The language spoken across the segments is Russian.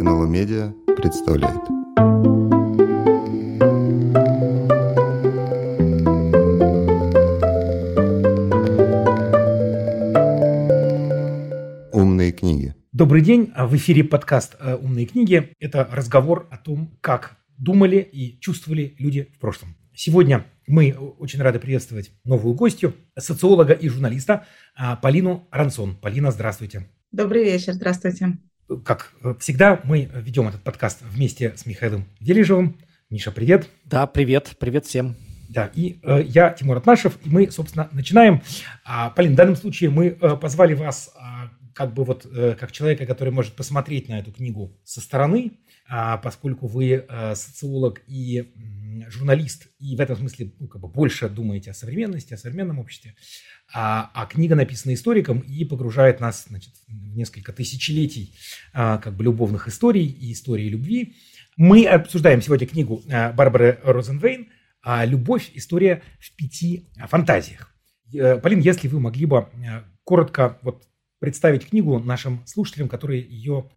НЛО Медиа представляет. Умные книги. Добрый день. В эфире подкаст э, «Умные книги». Это разговор о том, как думали и чувствовали люди в прошлом. Сегодня мы очень рады приветствовать новую гостью, социолога и журналиста а, Полину Рансон. Полина, здравствуйте. Добрый вечер, здравствуйте. Как всегда, мы ведем этот подкаст вместе с Михаилом Дележевым. Миша, привет. Да, привет, привет всем. Да, и э, я Тимур Атмашев, и мы, собственно, начинаем. А, Полин, в данном случае мы э, позвали вас а, как бы вот э, как человека, который может посмотреть на эту книгу со стороны, а, поскольку вы э, социолог и журналист, и в этом смысле ну, как бы больше думаете о современности, о современном обществе, а, а книга написана историком и погружает нас значит, в несколько тысячелетий а, как бы любовных историй и истории любви. Мы обсуждаем сегодня книгу а, Барбары Розенвейн «Любовь. История в пяти фантазиях». Э, Полин, если вы могли бы э, коротко вот представить книгу нашим слушателям, которые ее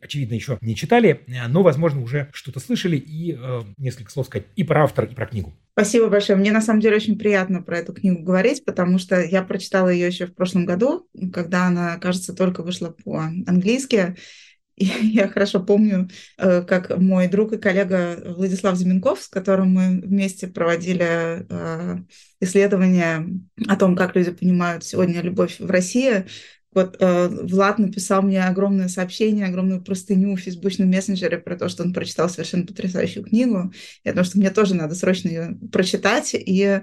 очевидно, еще не читали, э, но, возможно, уже что-то слышали и э, несколько слов сказать и про автора, и про книгу. Спасибо большое. Мне на самом деле очень приятно про эту книгу говорить, потому что я прочитала ее еще в прошлом году, когда она, кажется, только вышла по-английски. Я хорошо помню, э, как мой друг и коллега Владислав Зименков, с которым мы вместе проводили э, исследования о том, как люди понимают сегодня любовь в России, вот э, Влад написал мне огромное сообщение, огромную простыню в фейсбучном мессенджере про то, что он прочитал совершенно потрясающую книгу, о том, что мне тоже надо срочно ее прочитать. И э,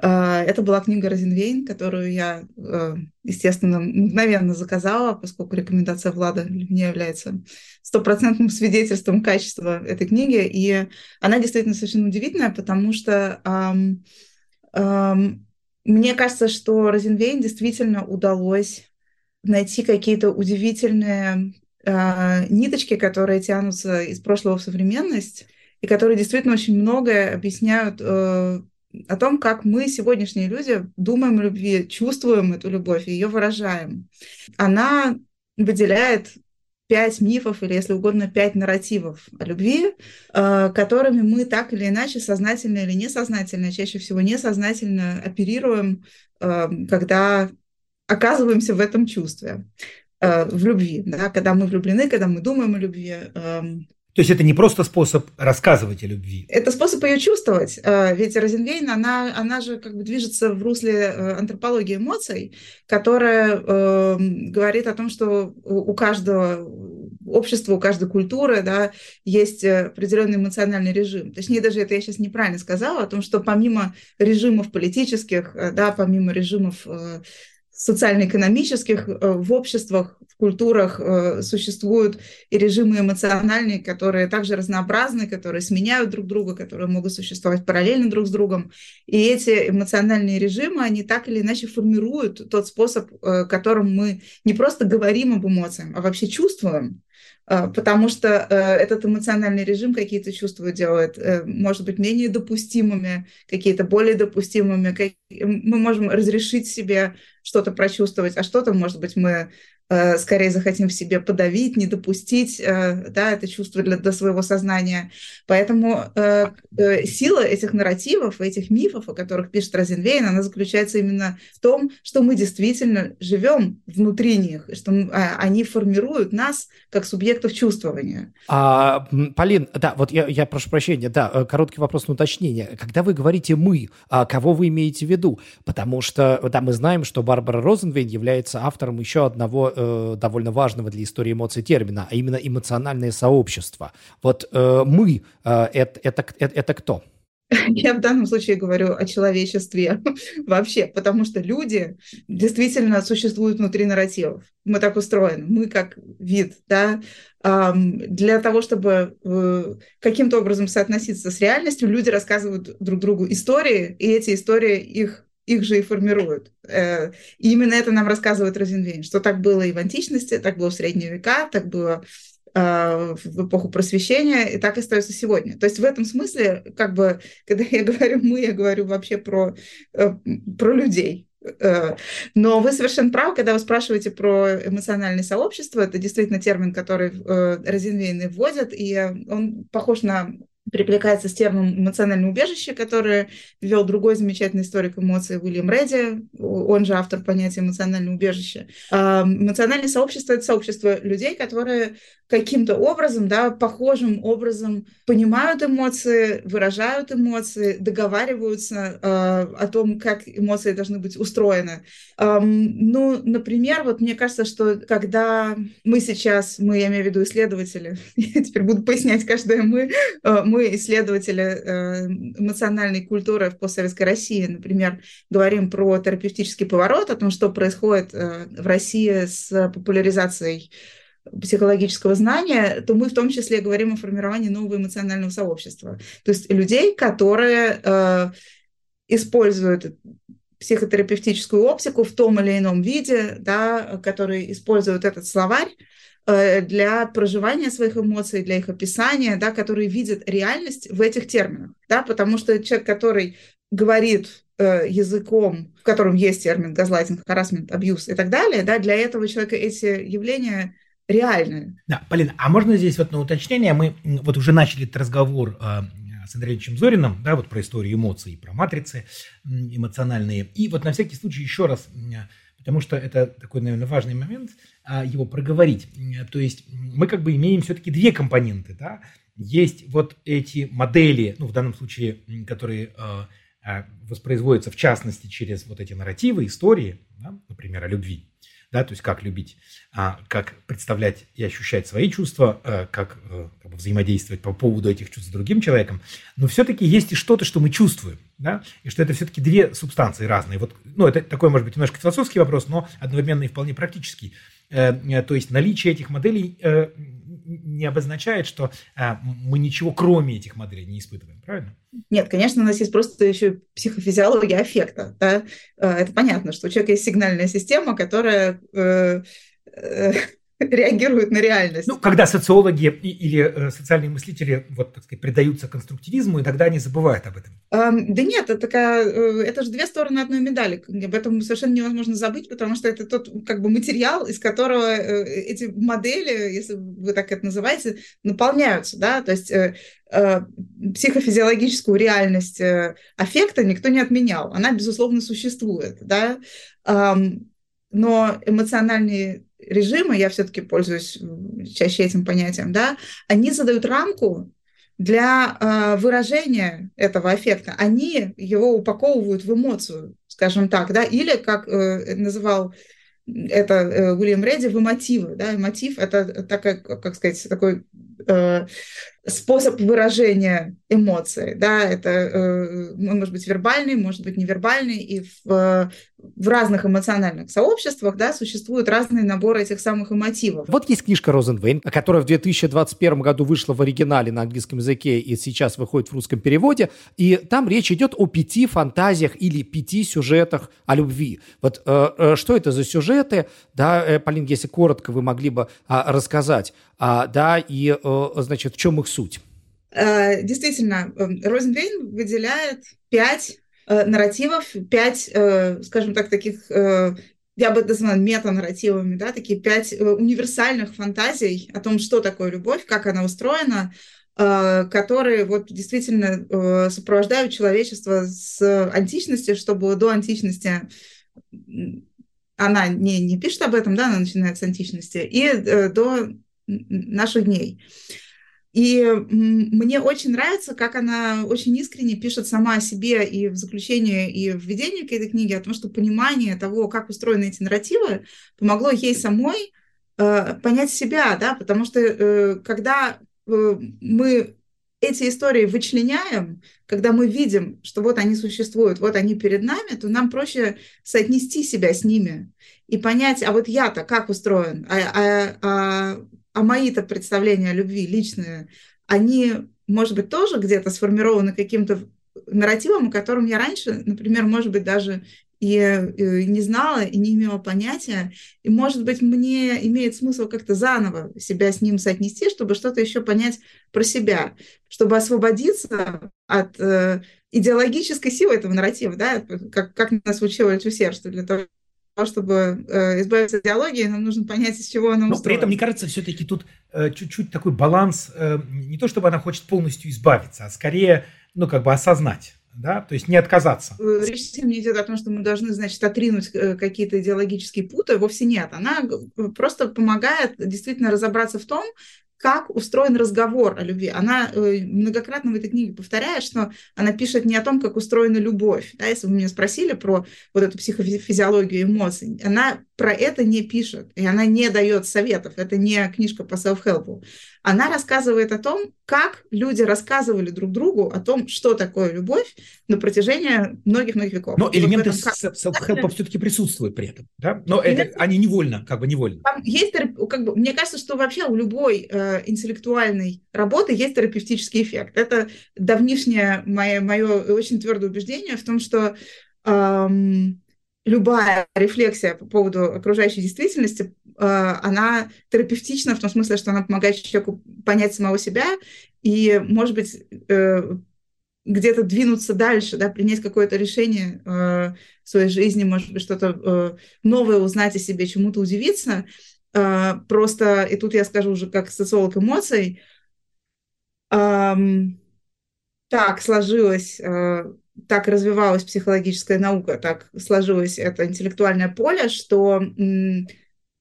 это была книга Розенвейн, которую я, э, естественно, мгновенно заказала, поскольку рекомендация Влада для меня является стопроцентным свидетельством качества этой книги. И она действительно совершенно удивительная, потому что эм, эм, мне кажется, что Розенвейн действительно удалось найти какие-то удивительные э, ниточки, которые тянутся из прошлого в современность, и которые действительно очень многое объясняют э, о том, как мы, сегодняшние люди, думаем о любви, чувствуем эту любовь и ее выражаем. Она выделяет пять мифов или, если угодно, пять нарративов о любви, э, которыми мы так или иначе, сознательно или несознательно, чаще всего несознательно оперируем, э, когда оказываемся в этом чувстве, э, в любви, да, когда мы влюблены, когда мы думаем о любви. Эм. То есть это не просто способ рассказывать о любви? Это способ ее чувствовать. Э, ведь Розенвейн, она, она же как бы движется в русле э, антропологии эмоций, которая э, говорит о том, что у каждого общества, у каждой культуры да, есть определенный эмоциональный режим. Точнее, даже это я сейчас неправильно сказала, о том, что помимо режимов политических, да, помимо режимов социально-экономических э, в обществах, в культурах э, существуют и режимы эмоциональные, которые также разнообразны, которые сменяют друг друга, которые могут существовать параллельно друг с другом. И эти эмоциональные режимы, они так или иначе формируют тот способ, э, которым мы не просто говорим об эмоциях, а вообще чувствуем. А, потому что э, этот эмоциональный режим какие-то чувства делает, э, может быть, менее допустимыми, какие-то более допустимыми. Мы можем разрешить себе что-то прочувствовать, а что-то, может быть, мы скорее захотим в себе подавить, не допустить э, да, это чувство для, до своего сознания. Поэтому э, э, сила этих нарративов, этих мифов, о которых пишет Розенвейн, она заключается именно в том, что мы действительно живем внутри них, что мы, а, они формируют нас как субъектов чувствования. А, Полин, да, вот я, я прошу прощения, да, короткий вопрос на уточнение. Когда вы говорите «мы», а кого вы имеете в виду? Потому что, да, мы знаем, что Барбара Розенвейн является автором еще одного э, довольно важного для истории эмоций термина, а именно эмоциональное сообщество. Вот э, мы э, это, это, это, это кто? Я в данном случае говорю о человечестве вообще, потому что люди действительно существуют внутри нарративов. Мы так устроены, мы как вид, да, для того, чтобы э, каким-то образом соотноситься с реальностью, люди рассказывают друг другу истории, и эти истории их их же и формируют. Э, и именно это нам рассказывает Розенвейн, что так было и в античности, так было в средние века, так было э, в эпоху просвещения, и так и остается сегодня. То есть в этом смысле, как бы, когда я говорю «мы», я говорю вообще про, э, про людей. Но вы совершенно правы, когда вы спрашиваете про эмоциональное сообщество. Это действительно термин, который Розенвейны вводят, и он похож на перекликается с термином эмоциональное убежище, которое ввел другой замечательный историк эмоций Уильям Редди, он же автор понятия эмоциональное убежище. А, эмоциональное сообщество – это сообщество людей, которые каким-то образом, да, похожим образом понимают эмоции, выражают эмоции, договариваются э, о том, как эмоции должны быть устроены. Ну, например, вот мне кажется, что когда мы сейчас, мы, я имею в виду исследователи, я теперь буду пояснять каждое мы, э, мы исследователи э, эмоциональной культуры в постсоветской России, например, говорим про терапевтический поворот, о том, что происходит э, в России с популяризацией психологического знания, то мы в том числе говорим о формировании нового эмоционального сообщества. То есть людей, которые э, используют психотерапевтическую оптику в том или ином виде, да, которые используют этот словарь для проживания своих эмоций, для их описания, да, которые видят реальность в этих терминах. Да, потому что человек, который говорит э, языком, в котором есть термин газлайтинг, харасмент, абьюз и так далее, да, для этого человека эти явления реальную. Да, Полина, а можно здесь вот на уточнение? Мы вот уже начали этот разговор э, с Андреевичем Зориным, да, вот про историю эмоций, про матрицы эмоциональные. И вот на всякий случай еще раз, потому что это такой, наверное, важный момент, а, его проговорить. То есть мы как бы имеем все-таки две компоненты, да. Есть вот эти модели, ну, в данном случае, которые э, э, воспроизводятся в частности через вот эти нарративы, истории, да, например, о любви да, то есть как любить, а, как представлять и ощущать свои чувства, а, как, а, как бы взаимодействовать по поводу этих чувств с другим человеком, но все-таки есть и что-то, что мы чувствуем, да, и что это все-таки две субстанции разные. Вот, ну, это такой, может быть, немножко философский вопрос, но одновременно и вполне практический. Э, то есть наличие этих моделей э, не обозначает, что э, мы ничего кроме этих моделей не испытываем, правильно? Нет, конечно, у нас есть просто еще психофизиология аффекта. Да? Это понятно, что у человека есть сигнальная система, которая реагируют на реальность. Ну, когда социологи или э, социальные мыслители, вот, так сказать, предаются конструктивизму, и тогда они забывают об этом. Эм, да нет, это, такая, э, это же две стороны одной медали. Об этом совершенно невозможно забыть, потому что это тот как бы материал, из которого э, эти модели, если вы так это называете, наполняются. Да? То есть э, э, психофизиологическую реальность аффекта никто не отменял. Она, безусловно, существует. Да? Эм, но эмоциональные режимы, я все-таки пользуюсь чаще этим понятием, да, они задают рамку для э, выражения этого эффекта. Они его упаковывают в эмоцию, скажем так, да, или, как э, называл это э, Уильям Редди, в эмотивы. Да? Эмотив – это такая, как сказать, такой э, способ выражения эмоций. Да? Это э, может быть вербальный, может быть невербальный, и в, в разных эмоциональных сообществах да, существуют разные наборы этих самых эмотивов. Вот есть книжка Розенвейн, которая в 2021 году вышла в оригинале на английском языке и сейчас выходит в русском переводе, и там речь идет о пяти фантазиях или пяти сюжетах о любви. Вот э, э, что это за сюжеты? Да, э, Полин, если коротко вы могли бы э, рассказать, э, да, и, э, значит, в чем их суть? Э, действительно, эм, Розенвейн выделяет пять э, нарративов, пять, скажем так, таких я бы это назвала метанарративами, да, такие пять универсальных фантазий о том, что такое любовь, как она устроена, которые вот действительно сопровождают человечество с античности, чтобы до античности она не, не пишет об этом, да, она начинает с античности, и до наших дней. И мне очень нравится, как она очень искренне пишет сама о себе и в заключении, и в введении к этой книге, о том, что понимание того, как устроены эти нарративы, помогло ей самой э, понять себя, да, потому что э, когда э, мы эти истории вычленяем, когда мы видим, что вот они существуют, вот они перед нами, то нам проще соотнести себя с ними и понять, а вот я-то как устроен, а, а, а а мои-то представления о любви личные, они, может быть, тоже где-то сформированы каким-то нарративом, о котором я раньше, например, может быть, даже и э, не знала, и не имела понятия. И, может быть, мне имеет смысл как-то заново себя с ним соотнести, чтобы что-то еще понять про себя, чтобы освободиться от э, идеологической силы этого нарратива, да, как, как нас учил Альтусер, что для того, чтобы э, избавиться от идеологии, нам нужно понять, из чего она Но при этом, мне кажется, все-таки тут э, чуть-чуть такой баланс, э, не то чтобы она хочет полностью избавиться, а скорее, ну, как бы осознать да, то есть не отказаться. Речь не идет о том, что мы должны, значит, отринуть какие-то идеологические путы, вовсе нет. Она просто помогает действительно разобраться в том, как устроен разговор о любви. Она э, многократно в этой книге повторяет, что она пишет не о том, как устроена любовь. Да, если вы меня спросили про вот эту психофизиологию эмоций, она про это не пишет, и она не дает советов. Это не книжка по self-help. Она рассказывает о том, как люди рассказывали друг другу о том, что такое любовь на протяжении многих-многих веков. Но элементы вот self-help все-таки присутствуют при этом, да? Но это, они невольно, как бы невольно. Там есть, как бы, мне кажется, что вообще у любой э, интеллектуальной работы есть терапевтический эффект. Это давнишнее мое, мое очень твердое убеждение в том, что эм, любая рефлексия по поводу окружающей действительности Э, она терапевтична в том смысле, что она помогает человеку понять самого себя и, может быть, э, где-то двинуться дальше, да, принять какое-то решение э, в своей жизни, может быть, что-то новое узнать о себе, чему-то удивиться. Просто, и тут я скажу уже как социолог эмоций, так сложилось, так развивалась психологическая наука, так сложилось это интеллектуальное поле, что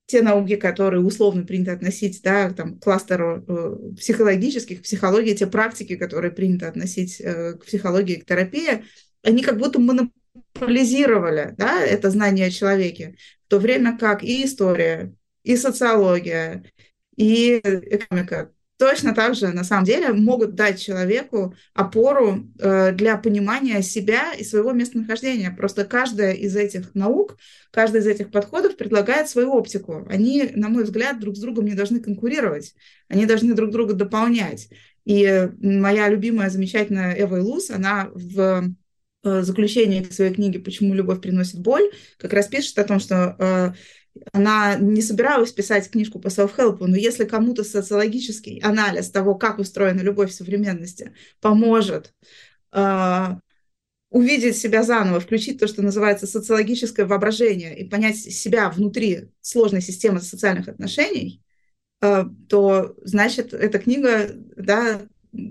те науки, которые условно принято относить да, там, к кластеру э, психологических, психологии, те практики, которые принято относить э, к психологии, к терапии, они как будто монополизировали да, это знание о человеке, в то время как и история, и социология, и экономика точно так же, на самом деле, могут дать человеку опору э, для понимания себя и своего местонахождения. Просто каждая из этих наук, каждый из этих подходов предлагает свою оптику. Они, на мой взгляд, друг с другом не должны конкурировать, они должны друг друга дополнять. И моя любимая, замечательная Эва Илус, она в э, заключении своей книги «Почему любовь приносит боль» как раз пишет о том, что э, она не собиралась писать книжку по self-help, но если кому-то социологический анализ того, как устроена любовь в современности, поможет э, увидеть себя заново, включить то, что называется социологическое воображение и понять себя внутри сложной системы социальных отношений, э, то, значит, эта книга да,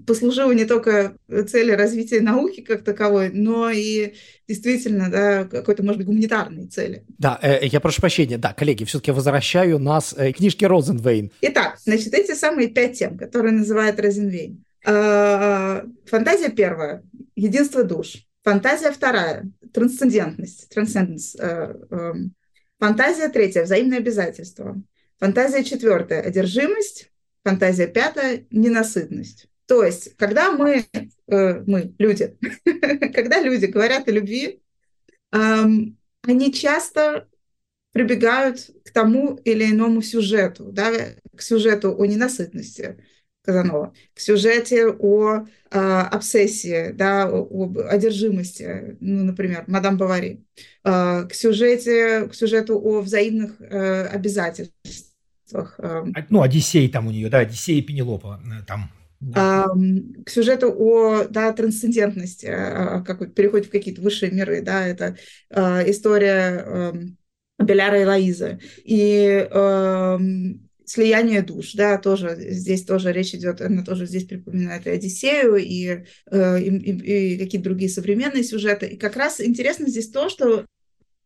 послужило не только цели развития науки как таковой, но и действительно да, какой-то, может быть, гуманитарной цели. Да, э, я прошу прощения, да, коллеги, все-таки возвращаю нас э, к книжке Розенвейн. Итак, значит, эти самые пять тем, которые называет Розенвейн. Э, фантазия первая – единство душ. Фантазия вторая – трансцендентность, трансценденс. Э, э, фантазия третья – взаимное обязательство. Фантазия четвертая – одержимость. Фантазия пятая – ненасытность. То есть, когда мы, э, мы люди, когда люди говорят о любви, эм, они часто прибегают к тому или иному сюжету, да, к сюжету о ненасытности Казанова, к сюжете о э, обсессии, да, об одержимости, ну, например, мадам Бавари, э, к, сюжете, к сюжету о взаимных э, обязательствах. Э. Ну, Одиссей там у нее, да, Одиссей и Пенелопа э, там да. к сюжету о да, трансцендентности, а, как переход в какие-то высшие миры, да, это э, история э, Беляра и Лоизы. И э, слияние душ, да, тоже здесь тоже речь идет, она тоже здесь припоминает и Одиссею, и, и, и, и какие-то другие современные сюжеты. И как раз интересно здесь то, что Э,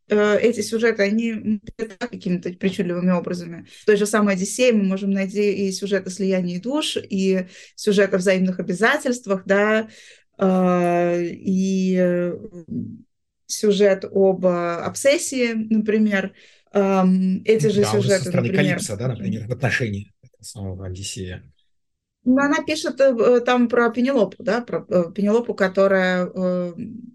эти сюжеты, они какими-то причудливыми образами. В той же самой Одиссее мы можем найти и сюжеты слияния душ, и сюжеты о взаимных обязательствах, да, э, и сюжет об обсессии, например. Эм, эти же да, сюжеты, со стороны например, Калипса, да, например, в отношении самого Одиссея. Ну, она пишет э, там про Пенелопу, да, про э, Пенелопу, которая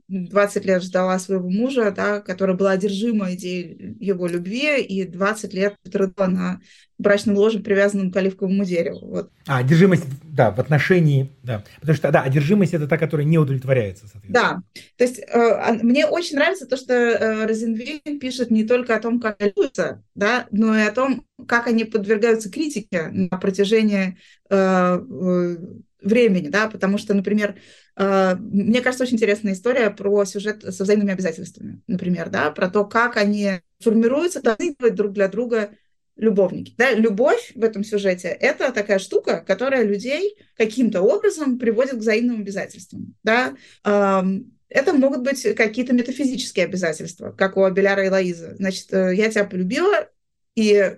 20 э, лет ждала своего мужа, да, которая была одержима идеей его любви, и 20 лет рыдала на брачном ложе, привязанном к оливковому дереву. Вот. А, одержимость да, в отношении, да, потому что, да, одержимость это та, которая не удовлетворяется, Да, то есть э, мне очень нравится то, что э, Розенвейн пишет не только о том, как любятся, да, но и о том, как они подвергаются критике на протяжении э, времени, да, потому что, например, э, мне кажется, очень интересная история про сюжет со взаимными обязательствами, например, да, про то, как они формируются, должны друг для друга любовники. Да? Любовь в этом сюжете – это такая штука, которая людей каким-то образом приводит к взаимным обязательствам. Да? Это могут быть какие-то метафизические обязательства, как у Абеляра и Лоизы. Значит, э, я тебя полюбила и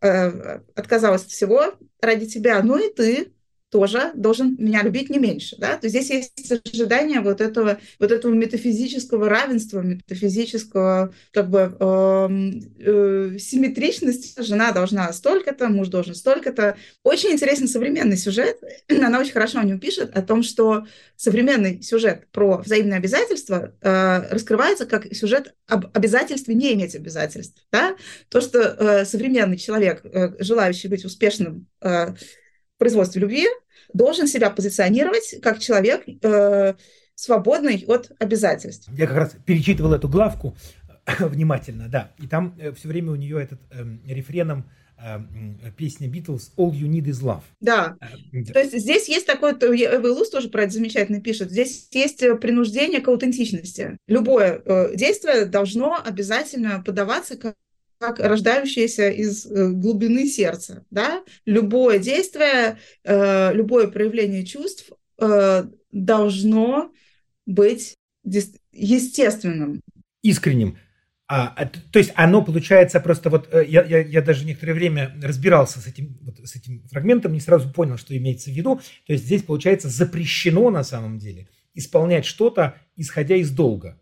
э, отказалась от всего ради тебя, ну и ты тоже должен меня любить не меньше. Да? То есть здесь есть ожидание вот этого, вот этого метафизического равенства, метафизического как бы э, э, симметричности. Жена должна столько-то, муж должен столько-то. Очень интересный современный сюжет. Она очень хорошо о нем пишет, о том, что современный сюжет про взаимные обязательства э, раскрывается как сюжет об обязательстве не иметь обязательств. Да? То, что э, современный человек, э, желающий быть успешным э, в производстве любви, должен себя позиционировать как человек э, свободный от обязательств. Я как раз перечитывал эту главку внимательно, да, и там э, все время у нее этот э, рефреном э, песня Битлз «All you need is love». Да, э, то есть здесь есть такое, Эва Лус тоже про это замечательно пишет, здесь есть э, принуждение к аутентичности. Любое э, действие должно обязательно подаваться как как рождающееся из э, глубины сердца. Да? Любое действие, э, любое проявление чувств э, должно быть естественным. Искренним. А, а то есть оно получается просто вот я, я, я даже некоторое время разбирался с этим, вот, с этим фрагментом, не сразу понял, что имеется в виду. То есть здесь получается запрещено на самом деле исполнять что-то, исходя из долга.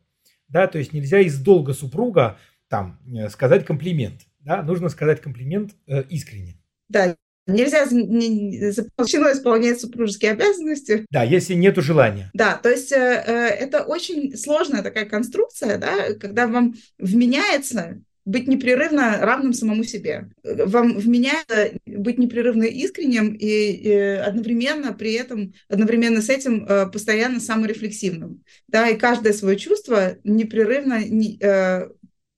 Да, то есть нельзя из долга супруга там э, сказать комплимент. Да? Нужно сказать комплимент э, искренне. Да, Нельзя запрещено исполнять супружеские обязанности. Да, если нет желания. Да, то есть э, э, это очень сложная такая конструкция, да, когда вам вменяется быть непрерывно равным самому себе. Вам вменяется быть непрерывно искренним и, и одновременно при этом, одновременно с этим э, постоянно саморефлексивным. Да, и каждое свое чувство непрерывно не, э,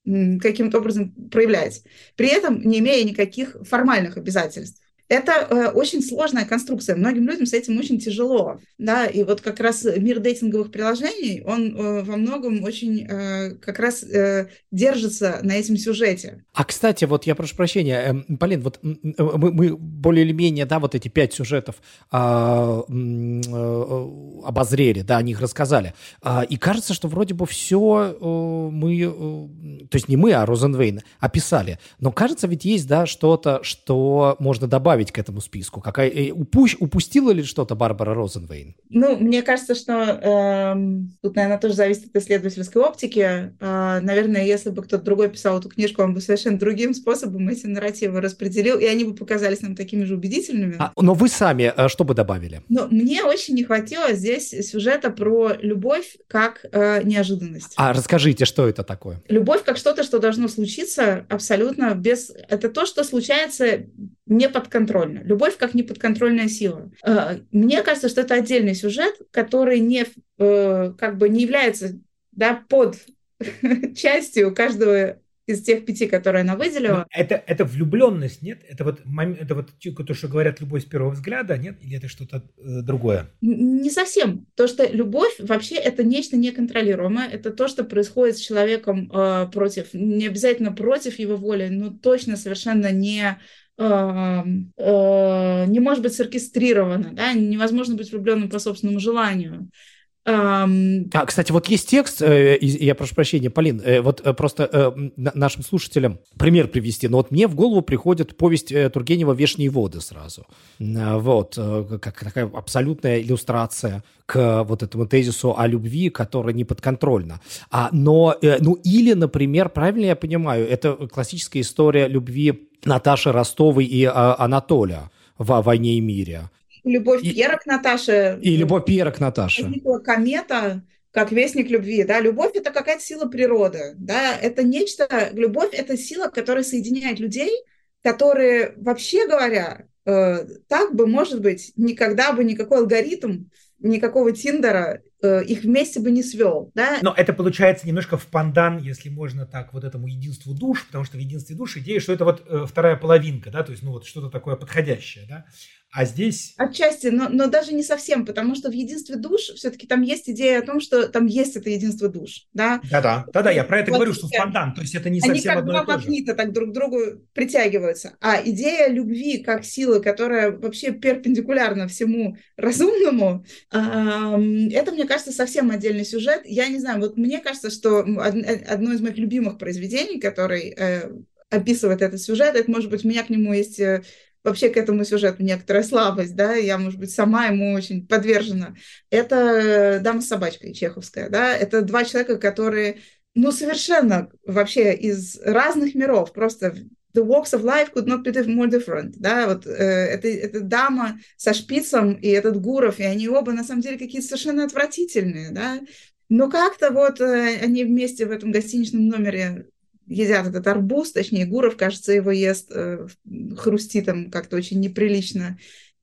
каким-то образом проявлять, при этом не имея никаких формальных обязательств. Это э, очень сложная конструкция. Многим людям с этим очень тяжело. Да? И вот как раз мир дейтинговых приложений, он э, во многом очень э, как раз э, держится на этом сюжете. А, кстати, вот я прошу прощения, э, Полин, вот э, мы, мы более или менее, да, вот эти пять сюжетов э, э, обозрели, да, о них рассказали. Э, и кажется, что вроде бы все э, мы, э, то есть не мы, а Розенвейн описали. Но кажется, ведь есть, да, что-то, что можно добавить добавить к этому списку? Какая, э, упущ, упустила ли что-то Барбара Розенвейн? Ну, мне кажется, что э, тут, наверное, тоже зависит от исследовательской оптики. Э, наверное, если бы кто-то другой писал эту книжку, он бы совершенно другим способом эти нарративы распределил, и они бы показались нам такими же убедительными. А, но вы сами э, что бы добавили? Ну, мне очень не хватило здесь сюжета про любовь как э, неожиданность. А расскажите, что это такое? Любовь как что-то, что должно случиться абсолютно без... Это то, что случается не подконтрольно. Любовь как неподконтрольная сила. Э, мне кажется, что это отдельный сюжет, который не, э, как бы не является да, под частью каждого из тех пяти, которые она выделила. Это, это влюбленность, нет? Это вот, это вот то, что говорят любовь с первого взгляда, нет? Или это что-то э, другое? Не совсем. То, что любовь вообще это нечто неконтролируемое. Это то, что происходит с человеком э, против, не обязательно против его воли, но точно совершенно не Э, не может быть соркестрировано, да, невозможно быть влюбленным по собственному желанию. А, кстати, вот есть текст, э, я прошу прощения, Полин, э, вот просто нашим слушателям пример привести, но вот мне в голову приходит повесть Тургенева «Вешние воды» сразу. Вот, как такая абсолютная иллюстрация к вот этому тезису о любви, которая не подконтрольна. А, но, ну или, например, правильно я понимаю, это классическая история любви Наташи Ростовой и а, Анатолия в «Войне и мире». Любовь и, Пьера к Наташе. И любовь Пьера к Наташе. Возникла комета, как вестник любви, да, любовь это какая-то сила природы, да, это нечто, любовь это сила, которая соединяет людей, которые, вообще говоря, э, так бы, может быть, никогда бы никакой алгоритм, никакого Тиндера их вместе бы не свел, да? Но это получается немножко в пандан, если можно так, вот этому единству душ, потому что в единстве душ идея, что это вот э, вторая половинка, да, то есть, ну вот что-то такое подходящее, да. А здесь... Отчасти, но, но даже не совсем, потому что в единстве душ все-таки там есть идея о том, что там есть это единство душ, да? Да-да, да-да, я про это вот говорю, что в пандан, то есть это не совсем Они как два магнита так друг к другу притягиваются. А идея любви как силы, которая вообще перпендикулярна всему разумному, это, мне кажется, совсем отдельный сюжет. Я не знаю, вот мне кажется, что одно из моих любимых произведений, который э, описывает этот сюжет, это, может быть, у меня к нему есть э, вообще к этому сюжету некоторая слабость, да, я, может быть, сама ему очень подвержена. Это «Дама с собачкой» чеховская, да, это два человека, которые, ну, совершенно вообще из разных миров, просто the walks of life could not be more different, да, вот э, это, это дама со шпицем и этот Гуров, и они оба, на самом деле, какие-то совершенно отвратительные, да, но как-то вот э, они вместе в этом гостиничном номере едят этот арбуз, точнее, Гуров, кажется, его ест, э, хрустит там как-то очень неприлично.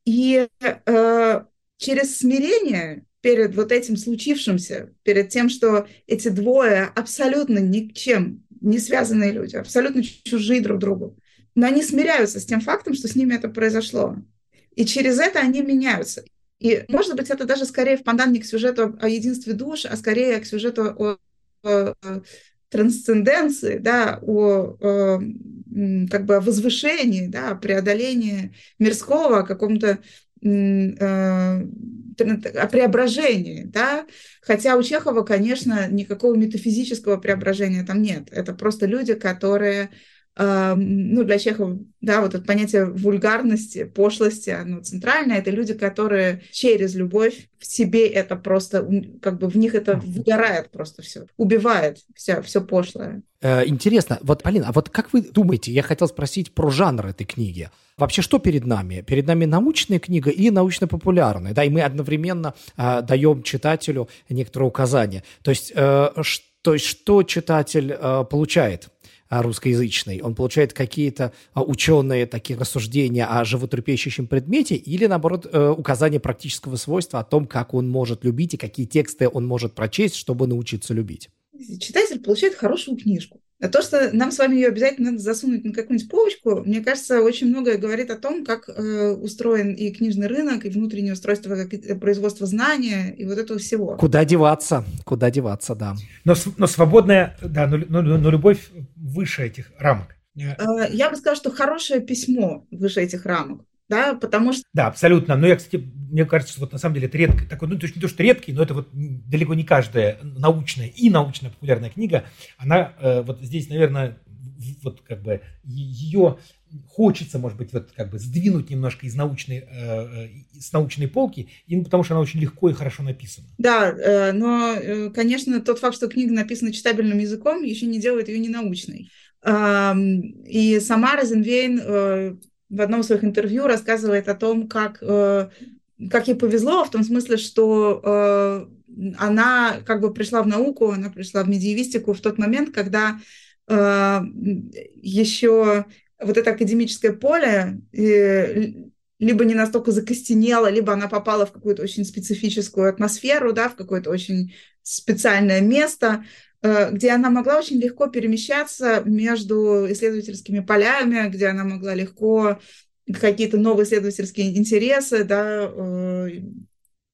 И э, через смирение перед вот этим случившимся, перед тем, что эти двое абсолютно никчем не связанные люди, абсолютно чужие друг другу, но они смиряются с тем фактом, что с ними это произошло. И через это они меняются. И, может быть, это даже скорее в пандан не к сюжету о единстве душ, а скорее к сюжету о, о трансценденции, да, о, о как бы возвышении, да, о преодолении мирского, о каком-то э, о преображении, да, хотя у Чехова, конечно, никакого метафизического преображения там нет, это просто люди, которые ну, для чехов, да, вот это понятие вульгарности, пошлости, оно центральное. Это люди, которые через любовь в себе это просто, как бы в них это выгорает просто все, убивает все, все пошлое. Э, интересно, вот, Полина, а вот как вы думаете, я хотел спросить про жанр этой книги. Вообще, что перед нами? Перед нами научная книга или научно-популярная? Да, и мы одновременно э, даем читателю некоторые указания. То есть, э, ш, то есть что читатель э, получает? А, русскоязычный, он получает какие-то а, ученые такие рассуждения о животрепещущем предмете или, наоборот, э, указание практического свойства о том, как он может любить и какие тексты он может прочесть, чтобы научиться любить. Читатель получает хорошую книжку. А то, что нам с вами ее обязательно надо засунуть на какую-нибудь полочку, мне кажется, очень многое говорит о том, как э, устроен и книжный рынок, и внутреннее устройство как, э, производства знания, и вот этого всего. Куда деваться? Куда деваться, да. Но, но свободная, да, но, но, но любовь выше этих рамок. Э, я бы сказала, что хорошее письмо выше этих рамок да, потому что... Да, абсолютно. Но я, кстати, мне кажется, что вот на самом деле это редко, такой, ну, то есть не то, что редкий, но это вот далеко не каждая научная и научно-популярная книга, она э, вот здесь, наверное, вот как бы ее хочется, может быть, вот как бы сдвинуть немножко из научной, э, э с научной полки, именно потому что она очень легко и хорошо написана. Да, э, но, э, конечно, тот факт, что книга написана читабельным языком, еще не делает ее ненаучной. Э, и сама Розенвейн э, в одном из своих интервью рассказывает о том, как, э, как ей повезло, в том смысле, что э, она как бы пришла в науку, она пришла в медиевистику в тот момент, когда э, еще вот это академическое поле либо не настолько закостенело, либо она попала в какую-то очень специфическую атмосферу, да, в какое-то очень специальное место, Э, где она могла очень легко перемещаться между исследовательскими полями, где она могла легко какие-то новые исследовательские интересы, да, э,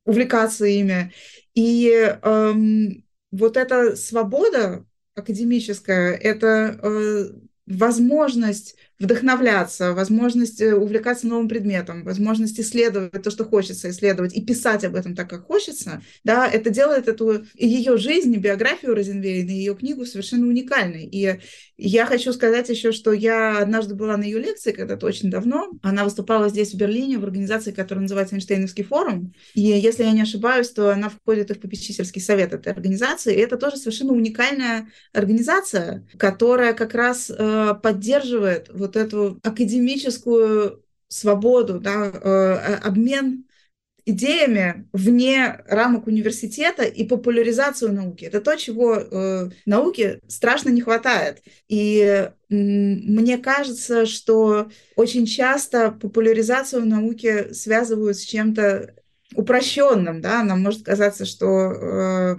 увлекаться ими. И эм, вот эта свобода академическая, это э, возможность вдохновляться, возможность э, увлекаться новым предметом, возможность исследовать то, что хочется исследовать, и писать об этом так, как хочется, да, это делает эту ее жизнь, биографию Розенвейна, ее книгу совершенно уникальной. И я хочу сказать еще, что я однажды была на ее лекции когда-то очень давно. Она выступала здесь, в Берлине, в организации, которая называется Эйнштейновский форум. И если я не ошибаюсь, то она входит и в попечительский совет этой организации. И это тоже совершенно уникальная организация, которая как раз э, поддерживает вот эту академическую свободу, да, э, обмен идеями вне рамок университета и популяризацию науки. Это то, чего э, науке страшно не хватает. И э, мне кажется, что очень часто популяризацию науки связывают с чем-то упрощенным, да, нам может казаться, что э,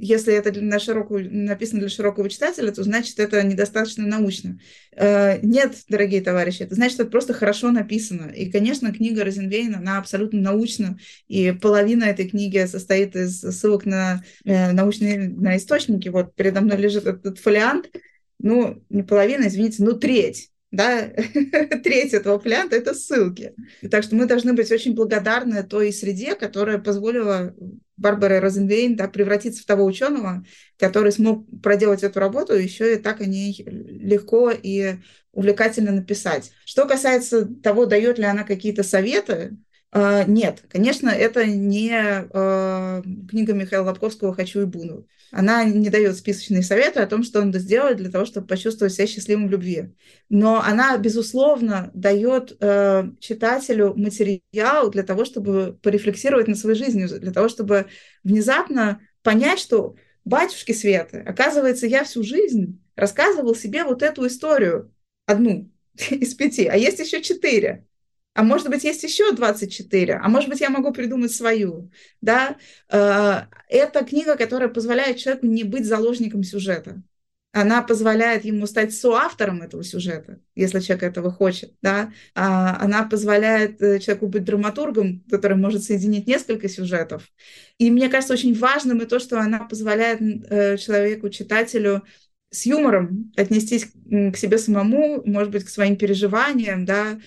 если это для широкого, написано для широкого читателя, то значит это недостаточно научно. Э, нет, дорогие товарищи, это значит, это просто хорошо написано. И, конечно, книга Розенвейн, она абсолютно научна, и половина этой книги состоит из ссылок на э, научные на источники. Вот передо мной лежит этот фолиант, ну, не половина, извините, ну, треть да, треть этого фолианта – это ссылки. Так что мы должны быть очень благодарны той среде, которая позволила Барбаре Розенвейн да, превратиться в того ученого, который смог проделать эту работу, еще и так о ней легко и увлекательно написать. Что касается того, дает ли она какие-то советы, нет, конечно, это не э, книга Михаила Лобковского «Хочу и буду». Она не дает списочные советы о том, что надо сделать для того, чтобы почувствовать себя счастливым в любви. Но она, безусловно, дает э, читателю материал для того, чтобы порефлексировать над своей жизнью, для того, чтобы внезапно понять, что батюшки Светы, оказывается, я всю жизнь рассказывал себе вот эту историю, одну из пяти, а есть еще четыре а может быть, есть еще 24, а может быть, я могу придумать свою. Да? Э, это книга, которая позволяет человеку не быть заложником сюжета. Она позволяет ему стать соавтором этого сюжета, если человек этого хочет. Да? А, она позволяет э, человеку быть драматургом, который может соединить несколько сюжетов. И мне кажется очень важным и то, что она позволяет э, человеку, читателю с юмором отнестись к себе самому, может быть, к своим переживаниям, да,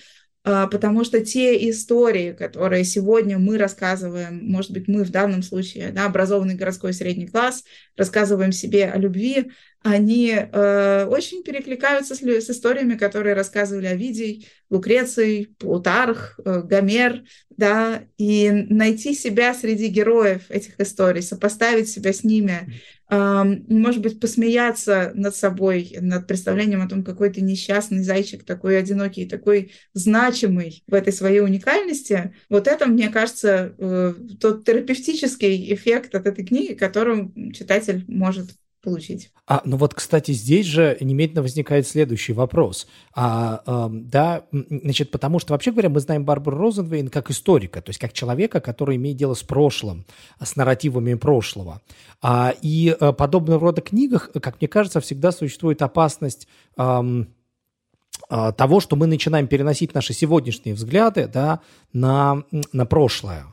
потому что те истории, которые сегодня мы рассказываем, может быть, мы в данном случае, да, образованный городской средний класс, рассказываем себе о любви, они э, очень перекликаются с, с историями, которые рассказывали Овидий, Лукреций, Плутарх, э, Гомер, да, и найти себя среди героев этих историй, сопоставить себя с ними, э, может быть, посмеяться над собой, над представлением о том, какой ты несчастный зайчик, такой одинокий, такой значимый в этой своей уникальности, вот это, мне кажется, э, тот терапевтический эффект от этой книги, которым читатель может получить. А, ну вот, кстати, здесь же немедленно возникает следующий вопрос. А, э, да, значит, потому что, вообще говоря, мы знаем Барбару Розенвейн как историка, то есть как человека, который имеет дело с прошлым, с нарративами прошлого. А, и а, подобного рода книгах, как мне кажется, всегда существует опасность... Эм, того, что мы начинаем переносить наши сегодняшние взгляды да, на, на прошлое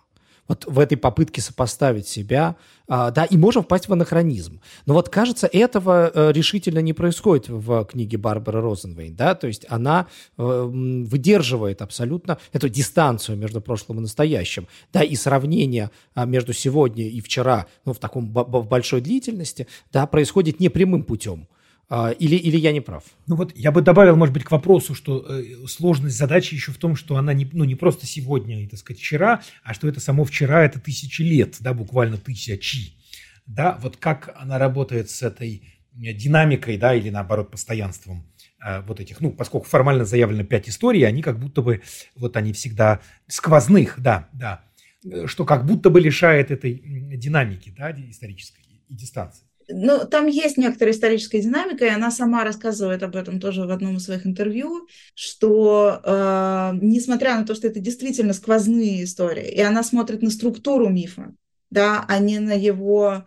вот в этой попытке сопоставить себя, а, да, и можем впасть в анахронизм. Но вот, кажется, этого э, решительно не происходит в книге Барбары Розенвейн, да, то есть она э, выдерживает абсолютно эту дистанцию между прошлым и настоящим, да, и сравнение а, между сегодня и вчера, ну, в таком в большой длительности, да, происходит непрямым путем. А, или, или я не прав? Ну вот я бы добавил, может быть, к вопросу, что э, сложность задачи еще в том, что она не, ну, не просто сегодня, и, так сказать, вчера, а что это само вчера, это тысячи лет, да, буквально тысячи. Да, вот как она работает с этой э, динамикой, да, или наоборот, постоянством э, вот этих, ну, поскольку формально заявлено пять историй, они как будто бы, вот они всегда сквозных, да, да, что как будто бы лишает этой динамики, да, исторической и дистанции. Ну, там есть некоторая историческая динамика, и она сама рассказывает об этом тоже в одном из своих интервью, что э, несмотря на то, что это действительно сквозные истории, и она смотрит на структуру мифа, да, а не на его,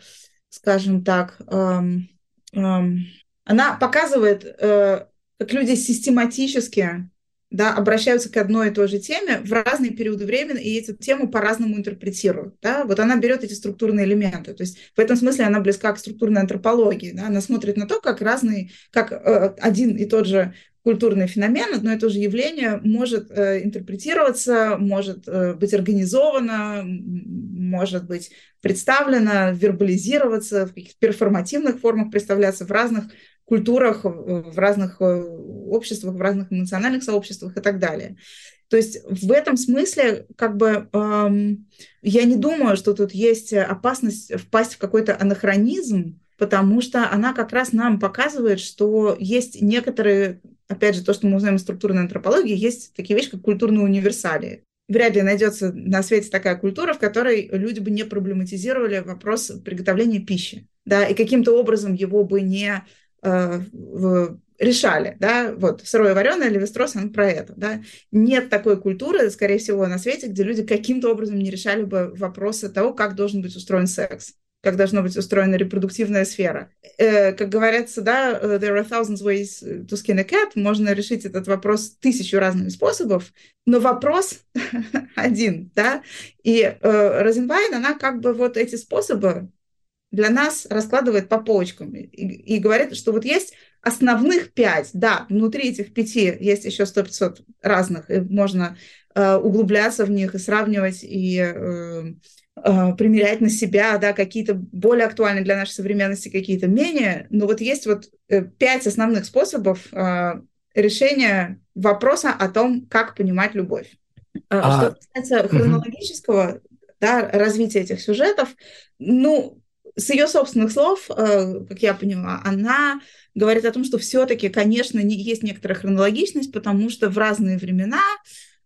скажем так, эм, эм, она показывает, э, как люди систематически да, обращаются к одной и той же теме в разные периоды времени и эту тему по-разному интерпретируют. Да? Вот она берет эти структурные элементы. То есть в этом смысле она близка к структурной антропологии. Да? Она смотрит на то, как разные, как э, один и тот же культурный феномен, одно и то же явление может э, интерпретироваться, может э, быть организовано, может быть представлено, вербализироваться, в каких-то перформативных формах представляться в разных культурах, в разных э, обществах, в разных национальных сообществах и так далее. То есть в этом смысле как бы эм, я не думаю, что тут есть опасность впасть в какой-то анахронизм, потому что она как раз нам показывает, что есть некоторые, опять же, то, что мы узнаем из структурной антропологии, есть такие вещи, как культурные универсалии. вряд ли найдется на свете такая культура, в которой люди бы не проблематизировали вопрос приготовления пищи, да, и каким-то образом его бы не э, в, решали, да, вот сырое вареное или вестрос, он про это, да. Нет такой культуры, скорее всего, на свете, где люди каким-то образом не решали бы вопросы того, как должен быть устроен секс как должна быть устроена репродуктивная сфера. Э, как говорится, да, э, there are thousands ways to skin a cat, можно решить этот вопрос тысячу разными способов, но вопрос один, да, и э, Розенбайн, она как бы вот эти способы для нас раскладывает по полочкам и, и говорит, что вот есть основных пять, да, внутри этих пяти есть еще 100-500 разных, и можно э, углубляться в них и сравнивать, и э, э, примерять на себя, да, какие-то более актуальные для нашей современности, какие-то менее. Но вот есть вот э, пять основных способов э, решения вопроса о том, как понимать любовь. Э, а, Что касается хронологического угу. да, развития этих сюжетов, ну, с ее собственных слов, э, как я поняла, она говорит о том, что все-таки, конечно, не, есть некоторая хронологичность, потому что в разные времена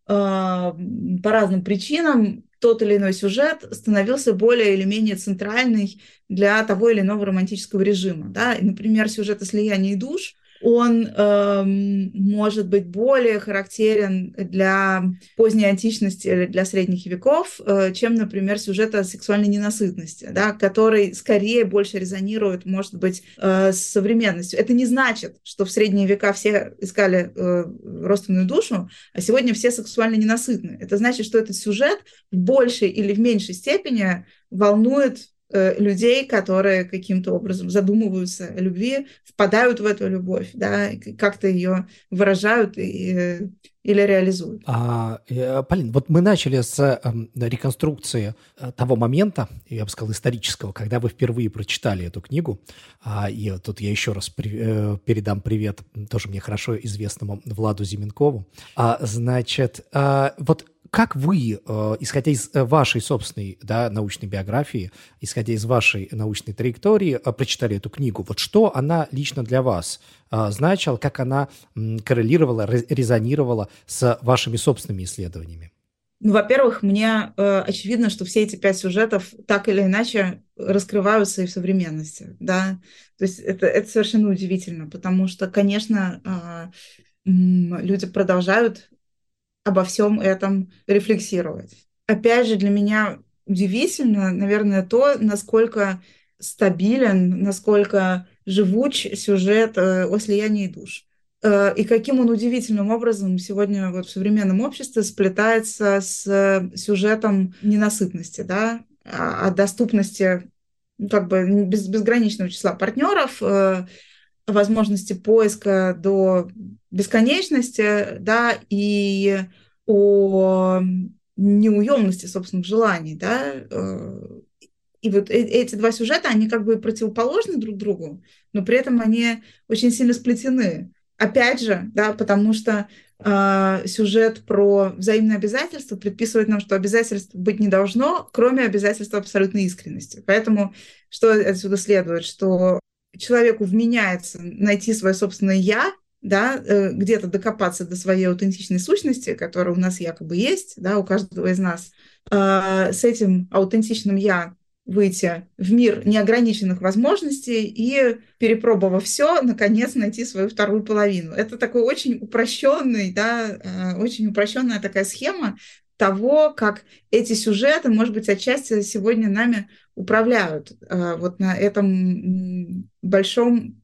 э, по разным причинам тот или иной сюжет становился более или менее центральный для того или иного романтического режима. Да? И, например, о слиянии душ – он э, может быть более характерен для поздней античности или для средних веков, э, чем, например, сюжет о сексуальной ненасытности, да, который скорее больше резонирует, может быть, э, с современностью. Это не значит, что в средние века все искали э, родственную душу, а сегодня все сексуально ненасытны. Это значит, что этот сюжет в большей или в меньшей степени волнует людей, которые каким-то образом задумываются о любви, впадают в эту любовь, да, как-то ее выражают и, э, или реализуют. А, э, Полин, вот мы начали с э, реконструкции того момента, я бы сказал, исторического, когда вы впервые прочитали эту книгу. А, и тут я еще раз э, передам привет тоже мне хорошо известному Владу Зименкову. А, значит, а, вот как вы, э, исходя из э, вашей собственной да, научной биографии, исходя из вашей научной траектории, э, прочитали эту книгу? Вот что она лично для вас значила, как она коррелировала, резонировала с вашими собственными исследованиями? Ну, во-первых, мне э, очевидно, что все эти пять сюжетов так или иначе раскрываются и в современности, да. То есть это, это совершенно удивительно, потому что, конечно, э, люди продолжают обо всем этом рефлексировать. Опять же, для меня удивительно, наверное, то, насколько стабилен, насколько живуч сюжет э, о слиянии душ. Э, и каким он удивительным образом сегодня вот в современном обществе сплетается с сюжетом ненасытности, да, о доступности ну, как бы без, безграничного числа партнеров, э, возможности поиска до бесконечности, да, и о неуемности собственных желаний, да, э, и вот э, эти два сюжета, они как бы противоположны друг другу, но при этом они очень сильно сплетены. Опять же, да, потому что э, сюжет про взаимные обязательства предписывает нам, что обязательств быть не должно, кроме обязательства абсолютной искренности. Поэтому что отсюда следует? Что человеку вменяется найти свое собственное «я», да, э, где-то докопаться до своей аутентичной сущности, которая у нас якобы есть, да, у каждого из нас, а, с этим аутентичным «я» выйти в мир неограниченных возможностей и, перепробовав все, наконец найти свою вторую половину. Это такой очень упрощенный, да, а, очень упрощенная такая схема того, как эти сюжеты, может быть, отчасти сегодня нами управляют а, вот на этом большом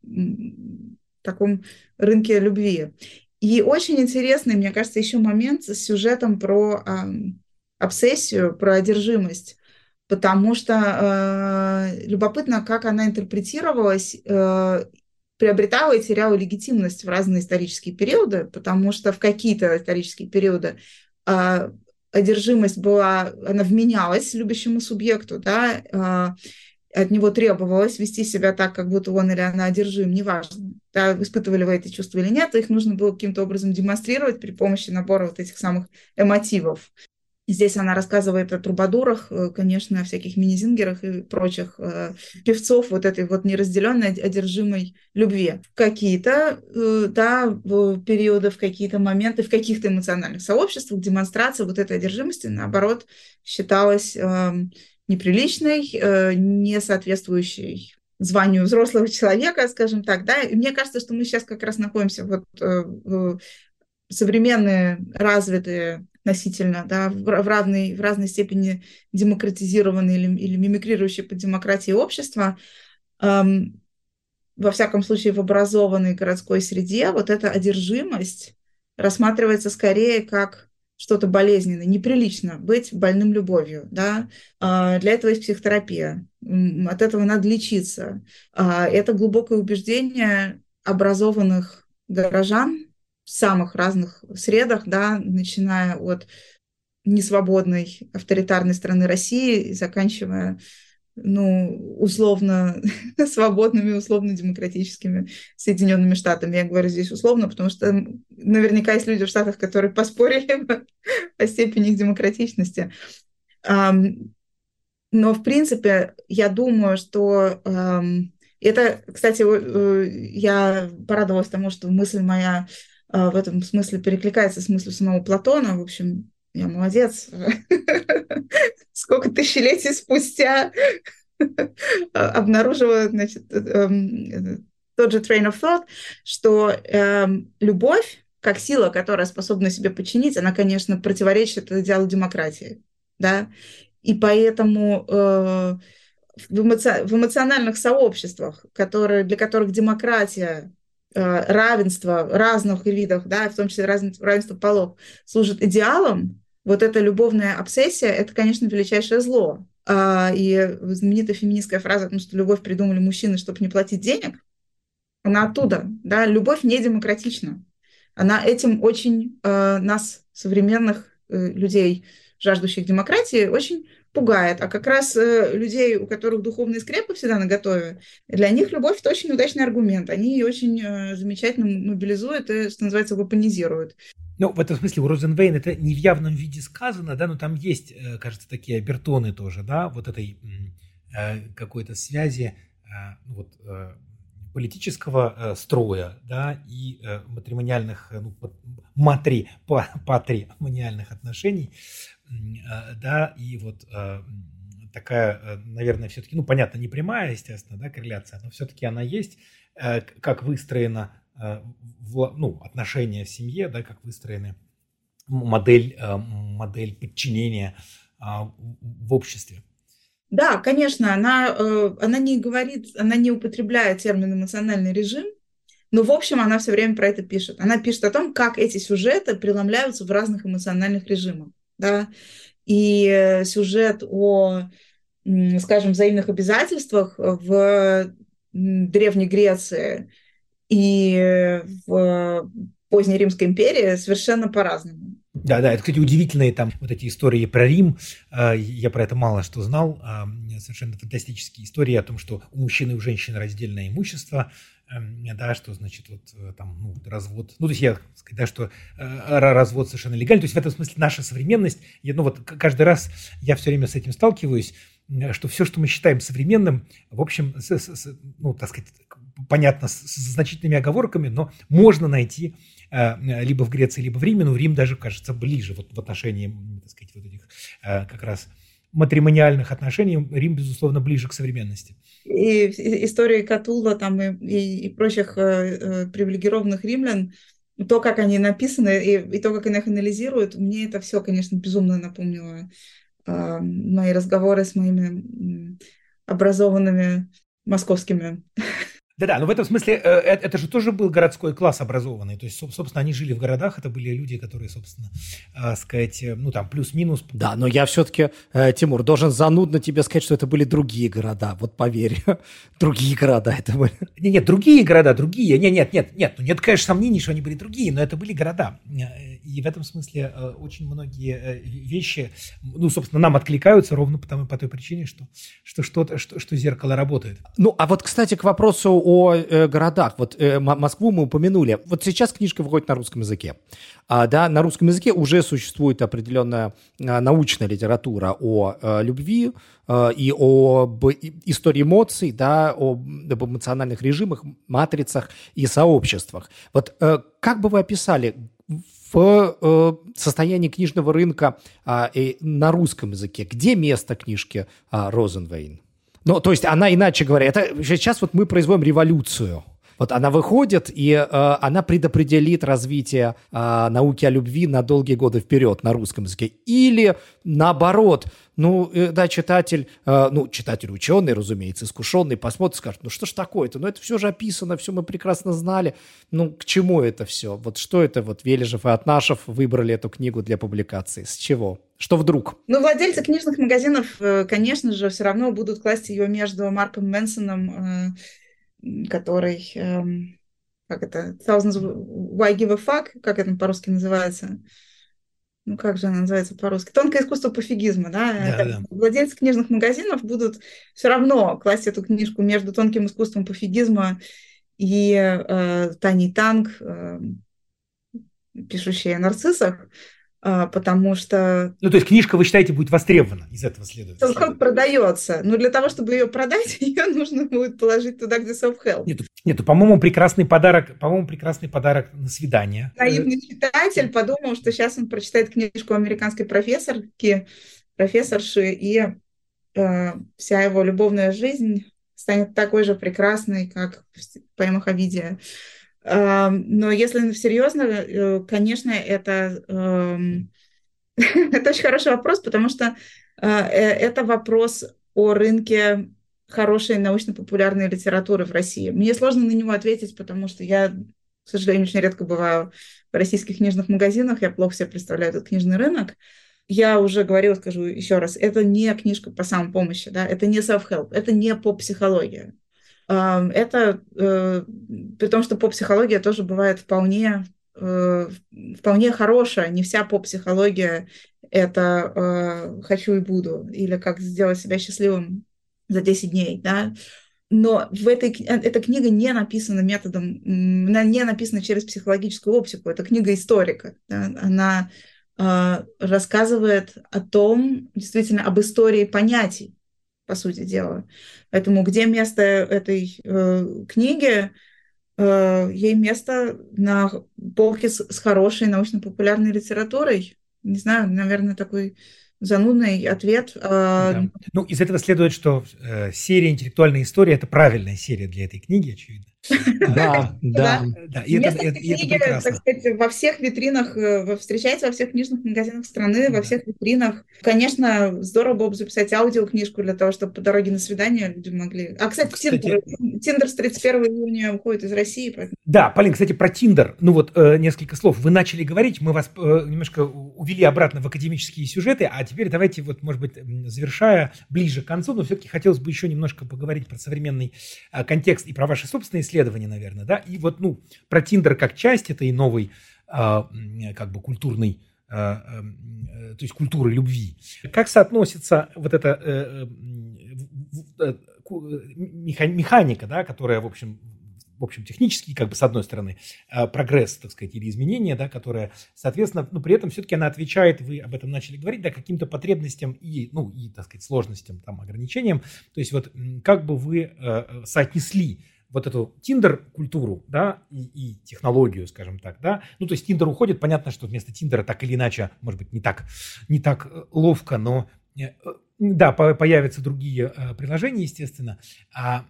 таком рынке любви. И очень интересный, мне кажется, еще момент с сюжетом про э, обсессию, про одержимость, потому что э, любопытно, как она интерпретировалась, э, приобретала и теряла легитимность в разные исторические периоды, потому что в какие-то исторические периоды э, одержимость была, она вменялась любящему субъекту, да, э, от него требовалось вести себя так, как будто он или она одержим, неважно, да, испытывали вы эти чувства или нет, их нужно было каким-то образом демонстрировать при помощи набора вот этих самых эмотивов. Здесь она рассказывает о трубадурах, э, конечно, о всяких мини-зингерах и прочих э, певцов вот этой вот неразделенной, одержимой любви. Какие-то, э, да, периоды, в какие-то моменты, в каких-то эмоциональных сообществах демонстрация вот этой одержимости, наоборот, считалась э, неприличной, э, не соответствующей званию взрослого человека, скажем так, да, и мне кажется, что мы сейчас как раз находимся вот э, в современные, развитые относительно, да, в, равной, в разной степени демократизированные или, или мимикрирующие под демократии общества, эм, во всяком случае в образованной городской среде, вот эта одержимость рассматривается скорее как что-то болезненное, неприлично быть больным любовью, да, а, для этого есть психотерапия, от этого надо лечиться. А, это глубокое убеждение образованных горожан, в самых разных средах, да, начиная от несвободной авторитарной страны России и заканчивая ну, условно свободными, условно демократическими Соединенными Штатами. Я говорю здесь условно, потому что наверняка есть люди в Штатах, которые поспорили о степени их демократичности. Но, в принципе, я думаю, что это, кстати, э, я порадовалась тому, что мысль моя а, в этом смысле перекликается с мыслью самого Платона. В общем, я молодец. Сколько тысячелетий спустя обнаружила, значит, эм, тот же train of thought, что эм, любовь, как сила, которая способна себе подчинить, она, конечно, противоречит идеалу демократии, да, и поэтому э, в, эмоци... в эмоциональных сообществах, которые, для которых демократия Э, равенство разных видов, да, в том числе равенство полов, служит идеалом, вот эта любовная обсессия, это, конечно, величайшее зло. А, и знаменитая феминистская фраза о том, что любовь придумали мужчины, чтобы не платить денег, она оттуда. Да? Любовь не демократична. Она этим очень э, нас, современных э, людей, жаждущих демократии, очень пугает, а как раз э, людей, у которых духовные скрепы всегда на готове, для них любовь – это очень удачный аргумент. Они ее очень э, замечательно мобилизуют и, что называется, вапонизируют. Ну, в этом смысле у Розенвейн это не в явном виде сказано, да, но там есть, э, кажется, такие обертоны тоже, да, вот этой э, какой-то связи э, ну вот, политического строя, да, и матримониальных, ну, матри, патримониальных отношений, да, и вот такая, наверное, все-таки, ну, понятно, не прямая, естественно, да, корреляция, но все-таки она есть, как выстроена, ну, отношения в семье, да, как выстроены модель, модель подчинения а, в обществе. Да, конечно, она, она не говорит, она не употребляет термин эмоциональный режим, но, в общем, она все время про это пишет. Она пишет о том, как эти сюжеты преломляются в разных эмоциональных режимах да, и сюжет о, скажем, взаимных обязательствах в Древней Греции и в поздней Римской империи совершенно по-разному. Да, да, это, кстати, удивительные там вот эти истории про Рим. А, я про это мало что знал. А, совершенно фантастические истории о том, что у мужчин и у женщин раздельное имущество, Эм, да, что значит вот э, там ну, развод, ну то есть я сказать, да, что э, развод совершенно легальный, то есть в этом смысле наша современность, я, ну вот каждый раз я все время с этим сталкиваюсь, что все, что мы считаем современным, в общем, с, с, ну так сказать, понятно, с, с значительными оговорками, но можно найти э, либо в Греции, либо в Риме, но Рим даже кажется ближе вот в отношении, так сказать, вот этих э, как раз матримониальных отношений, Рим, безусловно, ближе к современности. И истории Катула там и, и, и прочих э, э, привилегированных римлян, то, как они написаны и, и то, как они их анализируют, мне это все, конечно, безумно напомнило э, мои разговоры с моими образованными московскими да-да, но в этом смысле э, э, это же тоже был городской класс образованный. То есть, собственно, они жили в городах, это были люди, которые, собственно, э, сказать, ну там плюс-минус. Да, но я все-таки, Тимур, должен занудно тебе сказать, что это были другие города. Вот поверь, другие города это были. Нет, нет, другие города, другие. Нет, нет, нет, нет. Ну нет, конечно, сомнений, что они были другие, но это были города. И в этом смысле очень многие вещи, ну, собственно, нам откликаются ровно потому, по той причине, что, что, что, что, что зеркало работает. Ну, а вот, кстати, к вопросу о э, городах. Вот э, Москву мы упомянули. Вот сейчас книжка выходит на русском языке. А, да, на русском языке уже существует определенная а, научная литература о а, любви а, и об истории эмоций, да, об, об эмоциональных режимах, матрицах и сообществах. Вот а, как бы вы описали в э, состоянии книжного рынка э, на русском языке? Где место книжки э, Розенвейн? Ну, то есть она, иначе говоря, это сейчас вот мы производим революцию. Вот она выходит, и э, она предопределит развитие э, науки о любви на долгие годы вперед на русском языке. Или наоборот, ну, э, да, читатель, э, ну, читатель ученый, разумеется, искушенный, посмотрит, скажет, ну, что ж такое-то? Ну, это все же описано, все мы прекрасно знали. Ну, к чему это все? Вот что это вот Вележев и Атнашев выбрали эту книгу для публикации? С чего? Что вдруг? Ну, владельцы книжных магазинов, э, конечно же, все равно будут класть ее между Марком Мэнсоном э, который, эм, как это, Thousands Why Give a Fuck, как это по-русски называется? Ну, как же она называется по-русски? Тонкое искусство пофигизма, да? да, да. Владельцы книжных магазинов будут все равно класть эту книжку между тонким искусством пофигизма и э, Тани Танг, э, пишущей о нарциссах, потому что... Ну, то есть книжка, вы считаете, будет востребована, из этого следует? Self-help продается, но для того, чтобы ее продать, ее нужно будет положить туда, где self-help. Нет, нет, по-моему, прекрасный подарок, по-моему, прекрасий подарок на свидание. Наивный читатель подумал, что сейчас он прочитает книжку американской профессорки, профессорши, и э, вся его любовная жизнь станет такой же прекрасной, как в поэмах Овидия. Но если серьезно, э, конечно, это, эм, это очень хороший вопрос, потому что э, э, это вопрос о рынке хорошей научно-популярной литературы в России. Мне сложно на него ответить, потому что я, к сожалению, очень редко бываю в российских книжных магазинах, я плохо себе представляю этот книжный рынок. Я уже говорила, скажу еще раз, это не книжка по самопомощи, да, это не self-help, это не поп-психология. Это э, при том, что поп-психология тоже бывает вполне, э, вполне хорошая. Не вся поп-психология – это э, «хочу и буду» или «как сделать себя счастливым за 10 дней». Да? Но в этой, эта книга не написана методом, не написана через психологическую оптику, это книга историка. Да? Она рассказывает о том, действительно, об истории понятий, по сути дела. Поэтому где место этой э, книги? Э, ей место на полке с, с хорошей научно-популярной литературой. Не знаю, наверное, такой занудный ответ. А, да. Ну, из этого следует, что э, серия «Интеллектуальная история» – это правильная серия для этой книги, очевидно. Да, да. да. И это, это, книги, так сказать, во всех витринах, э, встречается во всех книжных магазинах страны, во всех витринах. Конечно, здорово было бы записать аудиокнижку для того, чтобы по дороге на свидание люди могли... А, кстати, Тиндер, Тиндер с 31 июня уходит из России. Поэтому... Да, Полин, кстати, про Тиндер. Ну вот э, несколько слов. Вы начали говорить, мы вас э, немножко увели обратно в академические сюжеты, а теперь давайте, вот, может быть, завершая ближе к концу, но все-таки хотелось бы еще немножко поговорить про современный э, контекст и про ваши собственные исследования, наверное, да, и вот, ну, про Тиндер как часть этой новой, а, как бы, культурной а, э, то есть культуры любви. Как соотносится вот эта э, э, механика, да, которая, в общем, в общем, технический, как бы, с одной стороны, прогресс, так сказать, или изменение, да, которое, соответственно, ну, при этом все-таки она отвечает, вы об этом начали говорить, да, каким-то потребностям и, ну, и, так сказать, сложностям, там, ограничениям. То есть вот как бы вы соотнесли вот эту Тиндер-культуру, да, и, и технологию, скажем так, да. Ну, то есть Тиндер уходит, понятно, что вместо Тиндера так или иначе, может быть, не так, не так э, ловко, но э, да, появятся другие э, приложения, естественно. А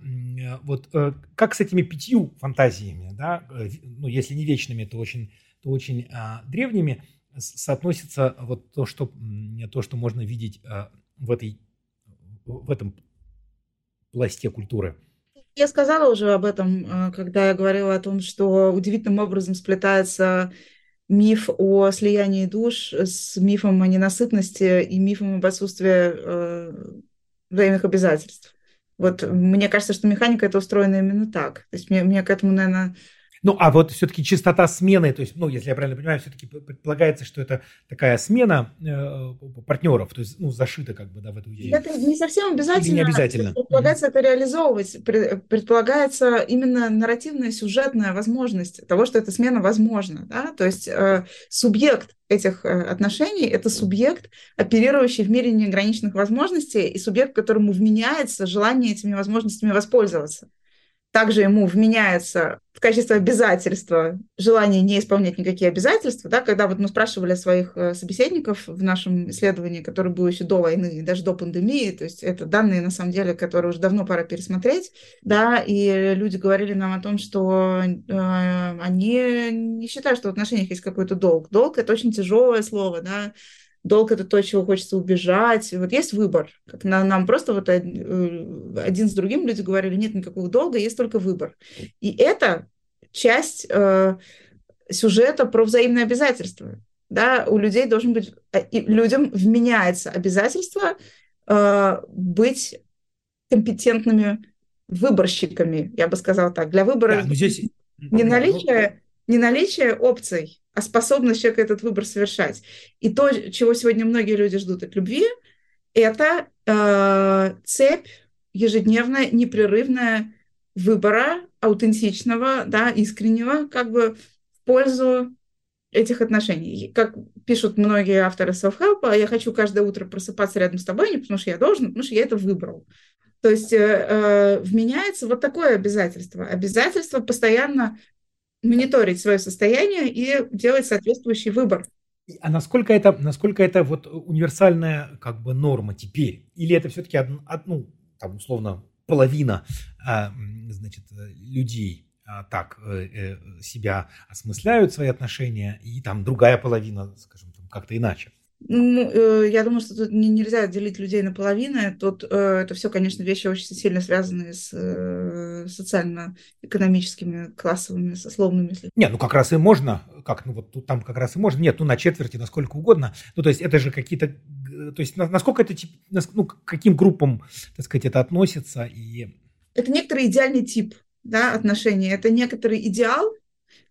вот как с этими пятью фантазиями, да, ну, если не вечными, то очень, то очень а, древними, соотносится вот то, что, то, что можно видеть в, этой, в этом пласте культуры? Я сказала уже об этом, э, когда я говорила о том, что удивительным образом сплетается миф о слиянии душ с мифом о ненасытности и мифом об отсутствии э, взаимных обязательств. Вот мне кажется, что механика это устроена именно так. То есть мне, мне к этому, наверное, Ну, а вот все-таки частота смены, то есть, ну, если я правильно понимаю, все-таки предполагается, что это такая смена э, партнеров, то есть, ну, зашита как бы, да, в эту идею. Это не совсем обязательно. Или не обязательно. Предполагается mm-hmm. это реализовывать. Предполагается именно нарративная, сюжетная возможность того, что эта смена возможна, да, то есть э, субъект этих э, отношений – это субъект, оперирующий в мире неограниченных возможностей, и субъект, которому вменяется желание этими возможностями воспользоваться. Также ему вменяется в качестве обязательства желание не исполнять никакие обязательства. Да, когда вот мы спрашивали своих э, собеседников в нашем исследовании, которое было еще до войны, даже до пандемии, то есть это данные, на самом деле, которые уже давно пора пересмотреть, да, и люди говорили нам о том, что э, они не считают, что в отношениях есть какой-то долг. Долг – это очень тяжелое слово, да, долг это то, чего хочется убежать. Вот есть выбор. Как на, нам просто вот один, э, один с другим люди говорили, нет никакого долга, есть только выбор. И это часть э, сюжета про взаимные обязательства. Да, у людей должен быть, э, людям вменяется обязательство э, быть компетентными выборщиками, я бы сказала так, для выбора да, здесь... не наличие, не наличие опций, а способность человека этот выбор совершать. И то, чего сегодня многие люди ждут от любви, это э, цепь ежедневная, непрерывная выбора аутентичного, да, искреннего, как бы в пользу этих отношений. Как пишут многие авторы self-help, я хочу каждое утро просыпаться рядом с тобой, не потому что я должен, а потому что я это выбрал. То есть э, э, вменяется вот такое обязательство. Обязательство постоянно мониторить свое состояние и делать соответствующий выбор. А насколько это, насколько это вот универсальная как бы норма теперь? Или это все-таки одну, ну, там условно половина а, значит, людей а, так э, э, себя осмысляют свои отношения, и там другая половина, скажем, как-то иначе? Ну, э, я думаю, что тут нельзя делить людей на половины. Тут э, это все, конечно, вещи очень сильно связанные с э, социально-экономическими, классовыми, сословными. Не, ну как раз и можно, как, ну вот тут там как раз и можно, нет, ну на четверти, насколько угодно. Ну то есть это же какие-то, то есть насколько это, ну к каким группам, так сказать, это относится и... Это некоторый идеальный тип да, отношений, это некоторый идеал,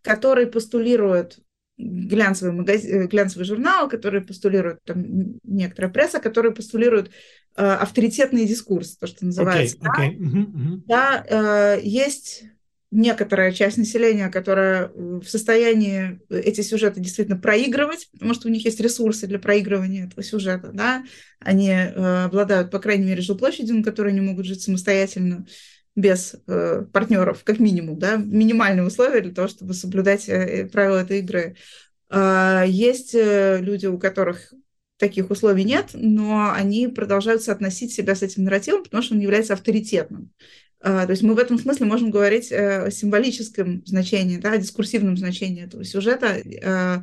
который постулирует глянцевый, магазин, э, глянцевый журнал, который постулирует, там, некоторая пресса, которая постулирует э, авторитетный дискурс, то, что называется. Okay, okay. Да, uh-huh, uh-huh. да э, есть некоторая часть населения, которая в состоянии эти сюжеты действительно проигрывать, потому что у них есть ресурсы для проигрывания этого сюжета, да, они э, обладают, по крайней мере, жилплощадью, на которой они могут жить самостоятельно, без э, партнеров, как минимум, да, минимальные условия для того, чтобы соблюдать э, правила этой игры. Э, есть э, люди, у которых таких условий нет, но они продолжают соотносить себя с этим нарративом, потому что он является авторитетным. Э, то есть мы в этом смысле можем говорить э, о символическом значении, да, о дискурсивном значении этого сюжета, э,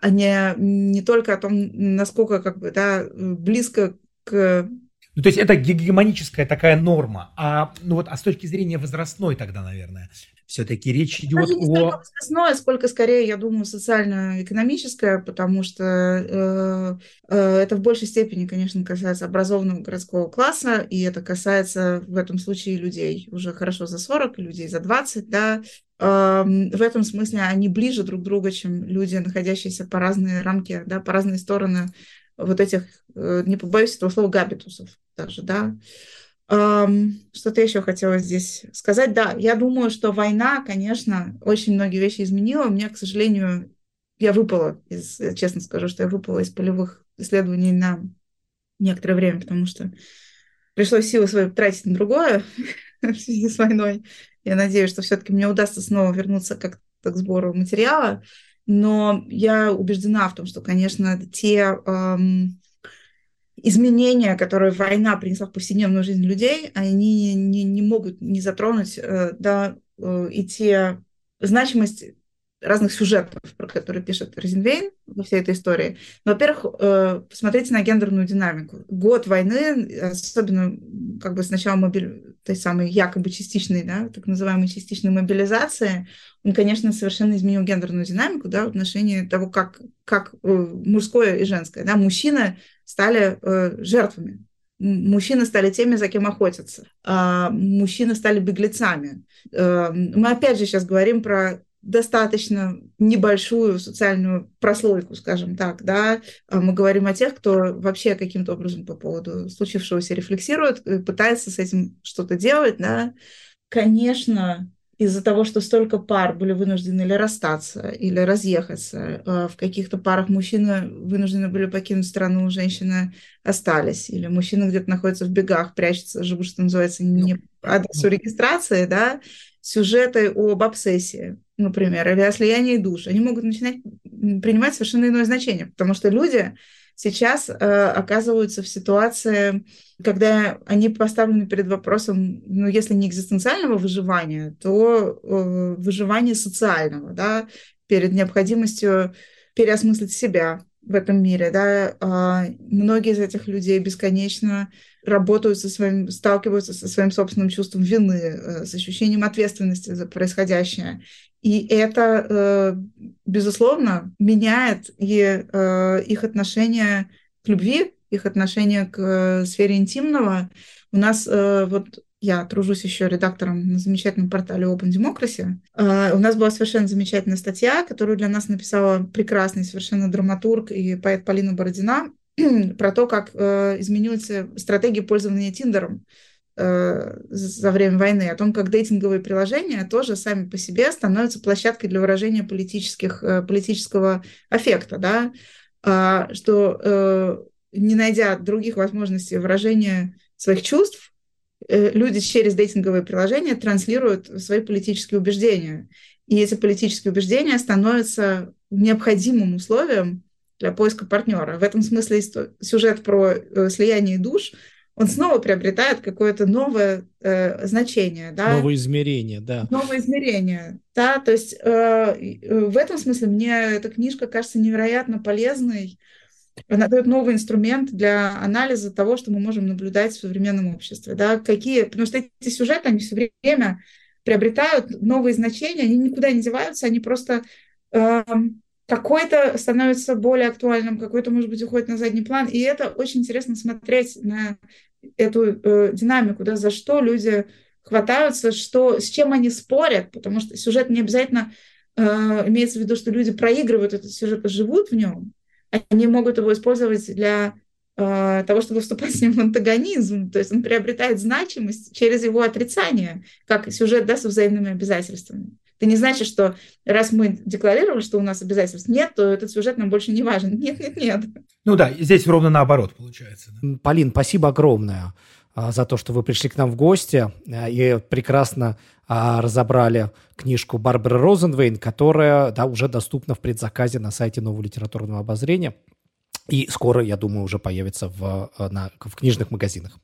а не, не только о том, насколько как бы, да, близко к ну, то есть это гегемоническая такая норма. А, ну вот, а с точки зрения возрастной тогда, наверное, все-таки речь идет не о... Возрастное, сколько скорее, я думаю, социально-экономическое, потому что э, э, это в большей степени, конечно, касается образованного городского класса, и это касается в этом случае людей уже хорошо за 40, людей за 20, да, в этом смысле они ближе друг к другу, чем люди, находящиеся по разные рамки, да, по разные стороны вот этих, э, не побоюсь этого слова, габитусов даже, да. Что-то еще хотела здесь сказать. Да, я думаю, что война, конечно, очень многие вещи изменила. Меня, к сожалению, я выпала из, честно скажу, что я выпала из полевых исследований на некоторое время, потому что пришлось силы свои тратить на другое в связи с войной. Я надеюсь, что все-таки мне удастся снова вернуться как-то к сбору материала. Но я убеждена в том, что, конечно, те эм, изменения, которые война принесла в повседневную жизнь людей, они не, не могут не затронуть э, да, э, и те значимость разных сюжетов, про которые пишет Розенвейн во всей этой истории. Во-первых, э, посмотрите на гендерную динамику. Год войны, особенно как бы с начала мобили... той самой якобы частичной, да, так называемой частичной мобилизации, он, конечно, совершенно изменил гендерную динамику да, в отношении того, как, как э, мужское и женское. Да, мужчины стали э, жертвами Мужчины стали теми, за кем охотятся. А, мужчины стали беглецами. Мы опять же сейчас говорим про достаточно небольшую социальную прослойку, скажем так, да, а мы говорим о тех, кто вообще каким-то образом по поводу случившегося рефлексирует, пытается с этим что-то делать, да, конечно, из-за того, что столько пар были вынуждены или расстаться, или разъехаться. Э, в каких-то парах мужчины вынуждены были покинуть страну, женщины остались. Или мужчина где-то находится в бегах, прячется, живут, что называется, не по адресу регистрации, да, сюжеты об обсессии, например, или о слиянии душ. Они могут начинать принимать совершенно иное значение, потому что люди сейчас э, оказываются в ситуации, когда они поставлены перед вопросом, ну, если не экзистенциального выживания, то э, выживания социального, да, перед необходимостью переосмыслить себя в этом мире, да. А многие из этих людей бесконечно работают со своим, сталкиваются со своим собственным чувством вины, э, с ощущением ответственности за происходящее. И это, э, безусловно, меняет и э, их отношение к любви, их отношение к сфере интимного. У нас вот я тружусь еще редактором на замечательном портале Open Democracy. У нас была совершенно замечательная статья, которую для нас написала прекрасный совершенно драматург и поэт Полина Бородина про то, как э, изменилась стратегия пользования Тиндером э, за время войны, о том, как дейтинговые приложения тоже сами по себе становятся площадкой для выражения политических, э, политического аффекта, да, э, что э, не найдя других возможностей выражения своих чувств, э, люди через дейтинговые приложения транслируют свои политические убеждения. И эти политические убеждения становятся необходимым условием для поиска партнера. В этом смысле сюжет про э, слияние душ он снова приобретает какое-то новое э, значение, да? Новое измерение, да. Новое измерение, да. То есть э, э, в этом смысле мне эта книжка кажется невероятно полезной. Она дает новый инструмент для анализа того, что мы можем наблюдать в современном обществе, да. Какие, потому что эти сюжеты они все время приобретают новые значения, они никуда не деваются, они просто э, какой-то становится более актуальным, какой-то, может быть, уходит на задний план. И это очень интересно смотреть на эту э, динамику, да, за что люди хватаются, что, с чем они спорят, потому что сюжет не обязательно э, имеется в виду, что люди проигрывают этот сюжет и живут в нем. Они могут его использовать для э, того, чтобы вступать с ним в антагонизм. То есть он приобретает значимость через его отрицание, как сюжет да, со взаимными обязательствами. Это не значит, что раз мы декларировали, что у нас обязательств нет, то этот сюжет нам больше не важен. Нет, нет, нет. Ну да, здесь ровно наоборот получается. Да? Полин, спасибо огромное а, за то, что вы пришли к нам в гости а, и прекрасно а, разобрали книжку Барбары Розенвейн, которая да, уже доступна в предзаказе на сайте Нового литературного обозрения. И скоро, я думаю, уже появится в, на, в книжных магазинах.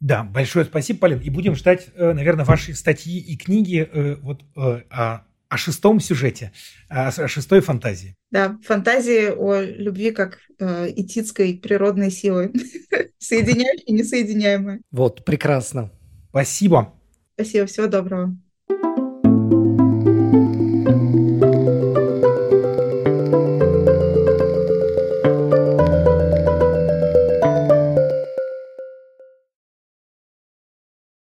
Да, большое спасибо, Полин. И будем ждать, э, наверное, ваши статьи и книги э, вот э, о, о шестом сюжете, о шестой фантазии. Да, фантазии о любви как э, этической природной силы, соединяющей несоединяемое. Вот, прекрасно. Спасибо. Спасибо, всего доброго.